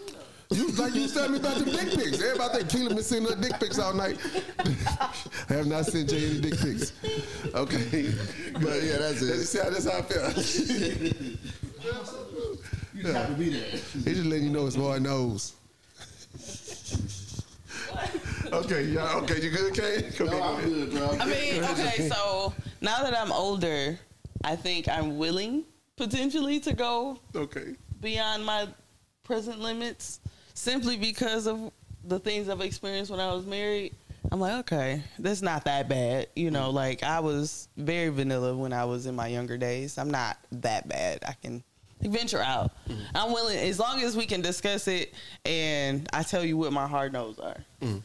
You like you telling me about the dick pics. Everybody think Keelan been sending her dick pics all night. I have not sent Jay any dick pics. Okay, But yeah, that's it. That's, how, that's how I feel. You just have to be there. He just letting you know it's hard nose. okay, yeah, okay, you good, Kane? Come No, I'm good, bro. I mean, okay, so now that I'm older, I think I'm willing potentially to go Okay. beyond my present limits simply because of the things I've experienced when I was married. I'm like, okay, that's not that bad. You know, mm-hmm. like I was very vanilla when I was in my younger days. I'm not that bad. I can venture out. Mm-hmm. I'm willing as long as we can discuss it and I tell you what my hard nose are. Mm.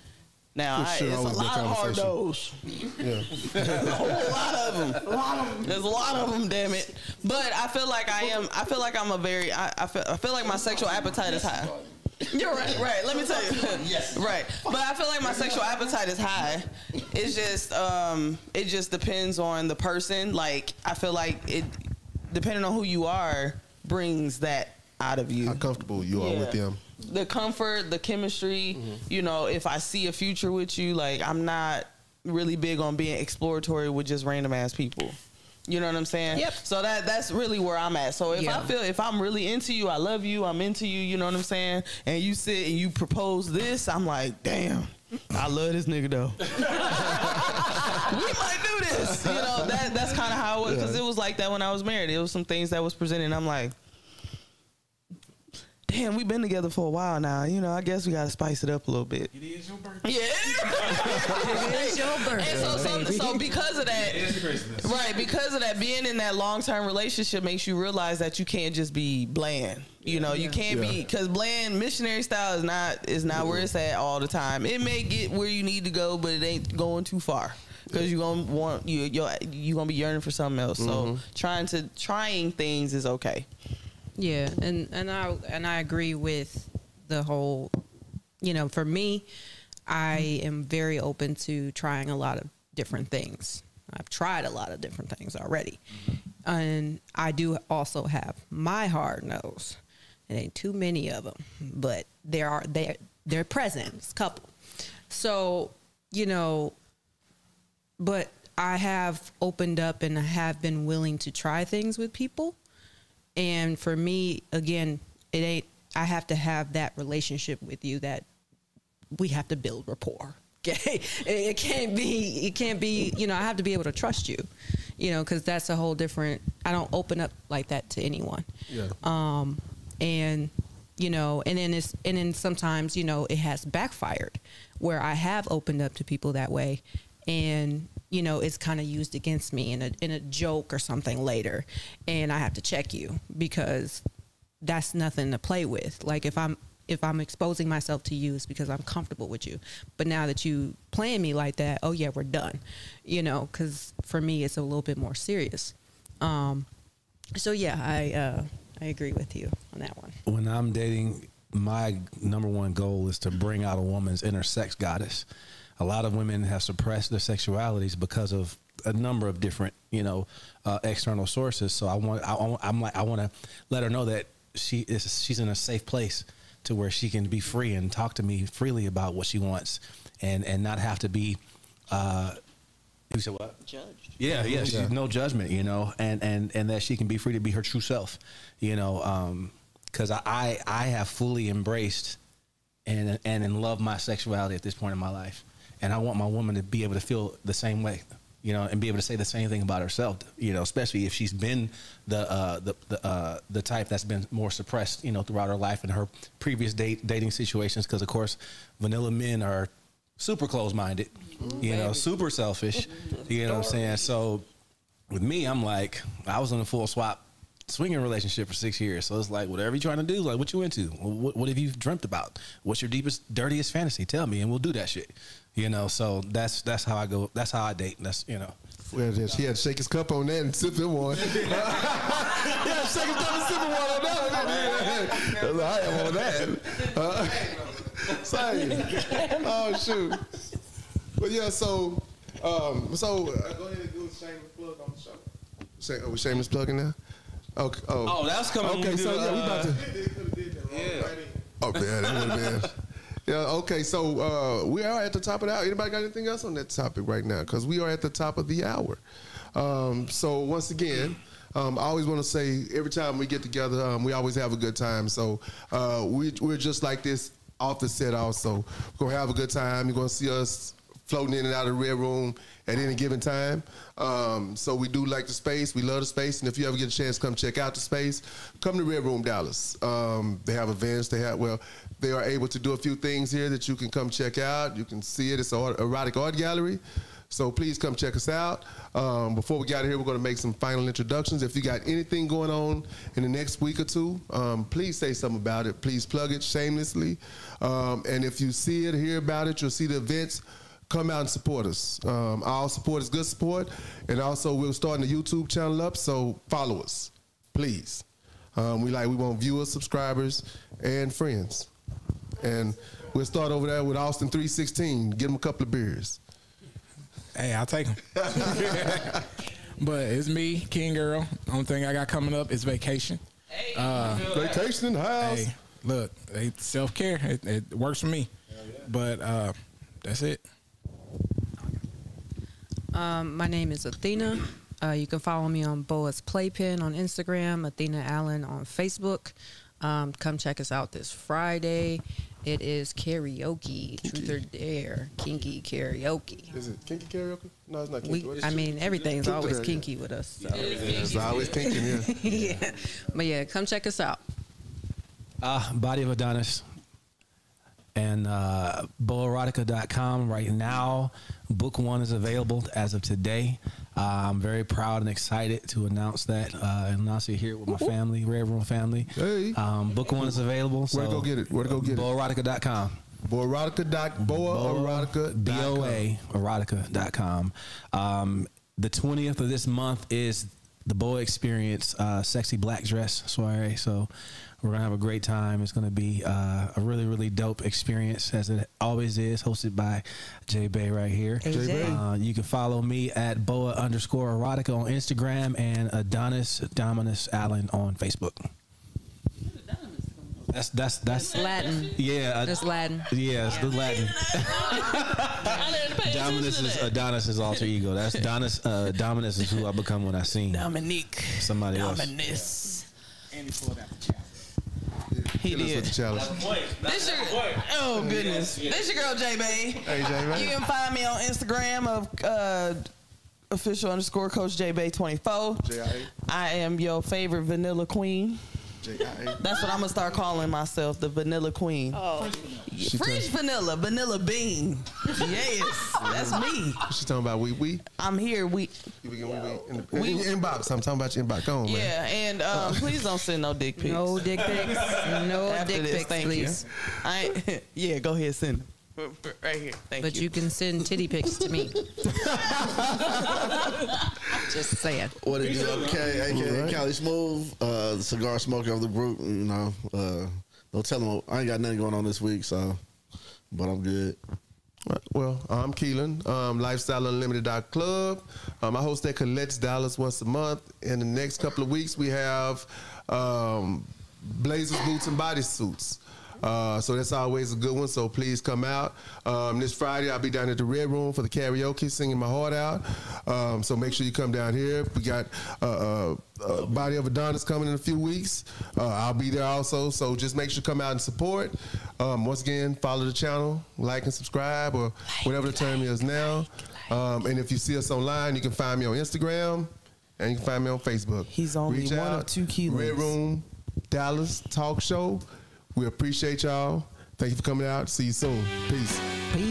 Now, I, sure, it's a lot of hard conversation. nose. Yeah. a whole lot of them. A lot of them. There's a lot of them. Damn it. But I feel like I am. I feel like I'm a very. I, I feel. I feel like my sexual appetite is high. You're right. Right. Let me tell you. Yes. Right. But I feel like my sexual appetite is high. It's just. Um. It just depends on the person. Like I feel like it, depending on who you are, brings that out of you How comfortable you are with them. the comfort, the chemistry. Mm-hmm. You know, if I see a future with you, like I'm not really big on being exploratory with just random ass people. You know what I'm saying? Yep. So that that's really where I'm at. So if Yeah. I feel if I'm really into you, I love you, I'm into you. You know what I'm saying? And you sit and you propose this, I'm like, damn. I love this nigga though. we might do this. You know, that that's kind of how it was because it was like that when I was married. It was some things that was presented. And I'm like, damn, we've been together for a while now. You know, I guess we got to spice it up a little bit. It is your birthday. Yeah. It's your birthday. And so, so, so because of that, It is Christmas. right? Because of that, being in that long term relationship makes you realize that you can't just be bland. You know, you can't be because bland missionary style is not is not where it's at all the time. It may get where you need to go, but it ain't going too far because you're gonna want you you you gonna be yearning for something else. So mm-hmm. trying to trying things is okay. Yeah, and and I and I agree with the whole. You know, for me, I am very open to trying a lot of different things. I've tried a lot of different things already, and I do also have my hard nose. It ain't too many of them, but there are they they're present. It's couple. So you know, but I have opened up and I have been willing to try things with people. And for me, again, it ain't, I have to have that relationship with you that we have to build rapport. Okay. It, can't be, it can't be, you know, I have to be able to trust you, you know, cause that's a whole different, I don't open up like that to anyone. Yeah. Um, and, you know, and then it's, and then sometimes, you know, it has backfired where I have opened up to people that way and, you know, it's kind of used against me in a, in a joke or something later. And I have to check you because that's nothing to play with. Like if I'm, if I'm exposing myself to you, it's because I'm comfortable with you. But now that you playing me like that, oh yeah, we're done. You know, because for me, it's a little bit more serious. Um, so yeah, I uh, I agree with you on that one. when I'm dating, my number one goal is to bring out a woman's inner sex goddess. A lot of women have suppressed their sexualities because of a number of different, you know, uh, external sources. So I want, I, I- I'm like, I want to let her know that she is, she's in a safe place to where she can be free and talk to me freely about what she wants, and and not have to be. Uh, you said what? Judged. Yeah, yeah, she's no judgment, you know, and and and that she can be free to be her true self, you know, um, because I, I I have fully embraced and and and love my sexuality at this point in my life, and I want my woman to be able to feel the same way, you know, and be able to say the same thing about herself, you know, especially if she's been the uh, the the uh, the type that's been more suppressed, you know, throughout her life and her previous date dating situations, because of course, vanilla men are super close minded, you know, super selfish, you know what I'm saying? So with me, I'm like, I was in a full swap swinging relationship for six years. So it's like, whatever you're trying to do, like, what you into? What, what have you dreamt about? What's your deepest, dirtiest fantasy? Tell me, and we'll do that shit. You know, so that's that's how I go. That's how I date. That's you know. Well, then he had to shake his cup on that and sip him one. he had to shake his cup and sip him one on that. I I am on that. Uh, same. Oh shoot. But yeah, so um, so uh, go ahead and do a shameless plug on the show. Say, oh, we shameless plugging now. Okay. Oh, Oh, that's coming. Okay, we do, so yeah, we about uh, to. Yeah. Oh man, that would have been. Yeah. Okay. So uh, we are at the top of the hour. Anybody got anything else on that topic right now? Because we are at the top of the hour. Um, so once again. Um, I always want to say every time we get together, um, we always have a good time. So uh, we, we're just like this off the set also. We're going to have a good time. You're going to see us floating in and out of the red room at any given time. Um, so we do like the space. We love the space. And if you ever get a chance come check out the space, come to Red Room Dallas. Um, they have events. They have, well, they are able to do a few things here that you can come check out. You can see it. It's an erotic art gallery. So please come check us out. Um, before we get out of here, we're going to make some final introductions. If you got anything going on in the next week or two, um, please say something about it. Please plug it shamelessly. Um, and if you see it, hear about it, you'll see the events. Come out and support us. Um, all support is good support. And also, we're starting the YouTube channel up, so follow us, please. Um, we like we want viewers, subscribers, and friends. And we'll start over there with Austin 316. Get him a couple of beers. Hey, I'll take them. but it's me, King Girl. Only thing I got coming up is vacation. Vacation in the house. Hey, look, it's self care. It, it works for me. But uh, that's it. Um, my name is Athena. Uh, you can follow me on Boa's Playpen on Instagram, Athena Allen on Facebook. Um, come check us out this Friday. It is karaoke, truth or dare, kinky karaoke. Is it kinky karaoke? No, it's not kinky. We, What is I mean, everything's Truth always kinky with us. So. It's always kinky. Yeah. yeah. But yeah, come check us out. Uh, Body of Adonis and uh, boaerotica.com right now. Book one is available as of today. Uh, I'm very proud and excited to announce that uh, and announce it here with my family, Room family. Hey. Um, book one is available. Where to go get it? Where to go get it? Boaerotica.com. Boaerotica dot boa erotica B O A erotica.com. Um, the 20th of this month is the Boa Experience uh, Sexy Black Dress Soiree. So we're going to have a great time. It's going to be uh, a really, really dope experience, as it always is, hosted by J Bay right here. AJ. Uh, you can follow me at Boa underscore erotica on Instagram and Adonis Dominus Allen on Facebook. That's that's that's Latin. yeah. uh, That's Latin. yeah, it's the Latin. I didn't pay attention Dominus is that. Adonis' alter ego. That's Donis. Uh, Dominus is who I become when I sing Dominique. somebody else. Dominus. And he pulled out the challenge. He Hit us with did. the challenge. This your, oh goodness. This is your girl J Bay. Hey, J Bay. You can find me on Instagram of uh, official underscore Coach J Bay twenty four. J-I-A. I am your favorite vanilla queen. J-I-A. That's what I'm gonna start calling myself, the vanilla queen. Oh, French vanilla, vanilla bean. yes, that's me. What she talking about we we. I'm here. We We, we, we in, the, in your inbox. I'm talking about your inbox. Come on, man. yeah, and um, please don't send no dick pics. No dick pics. No After dick this, pics, thank please. you. I ain't- yeah, go ahead, send them. Right here. Thank But you. you can send titty pics to me. Just saying. What it do? Okay, aka Right. Cali Smooth, uh, the cigar smoker of the group. You know, uh, don't tell them I ain't got nothing going on this week, so but I'm good. Right, Well, I'm Keelan, um, Lifestyle Unlimited Club. Um, I host that collects dollars once a month. In the next couple of weeks, we have um, blazers, boots, and bodysuits. Uh, so that's always a good one. So please come out. Um, this Friday, I'll be down at the Red Room for the karaoke, singing my heart out. Um, so make sure you come down here. We got uh, uh, uh, Body of Adonis coming in a few weeks. Uh, I'll be there also. So just make sure you come out and support. Um, once again, follow the channel, like and subscribe, or whatever the term is now. Um, and if you see us online, you can find me on Instagram and you can find me on Facebook. He's only one of two kilos. Red Room, Dallas Talk Show. We appreciate y'all. Thank you for coming out. See you soon. Peace. Peace.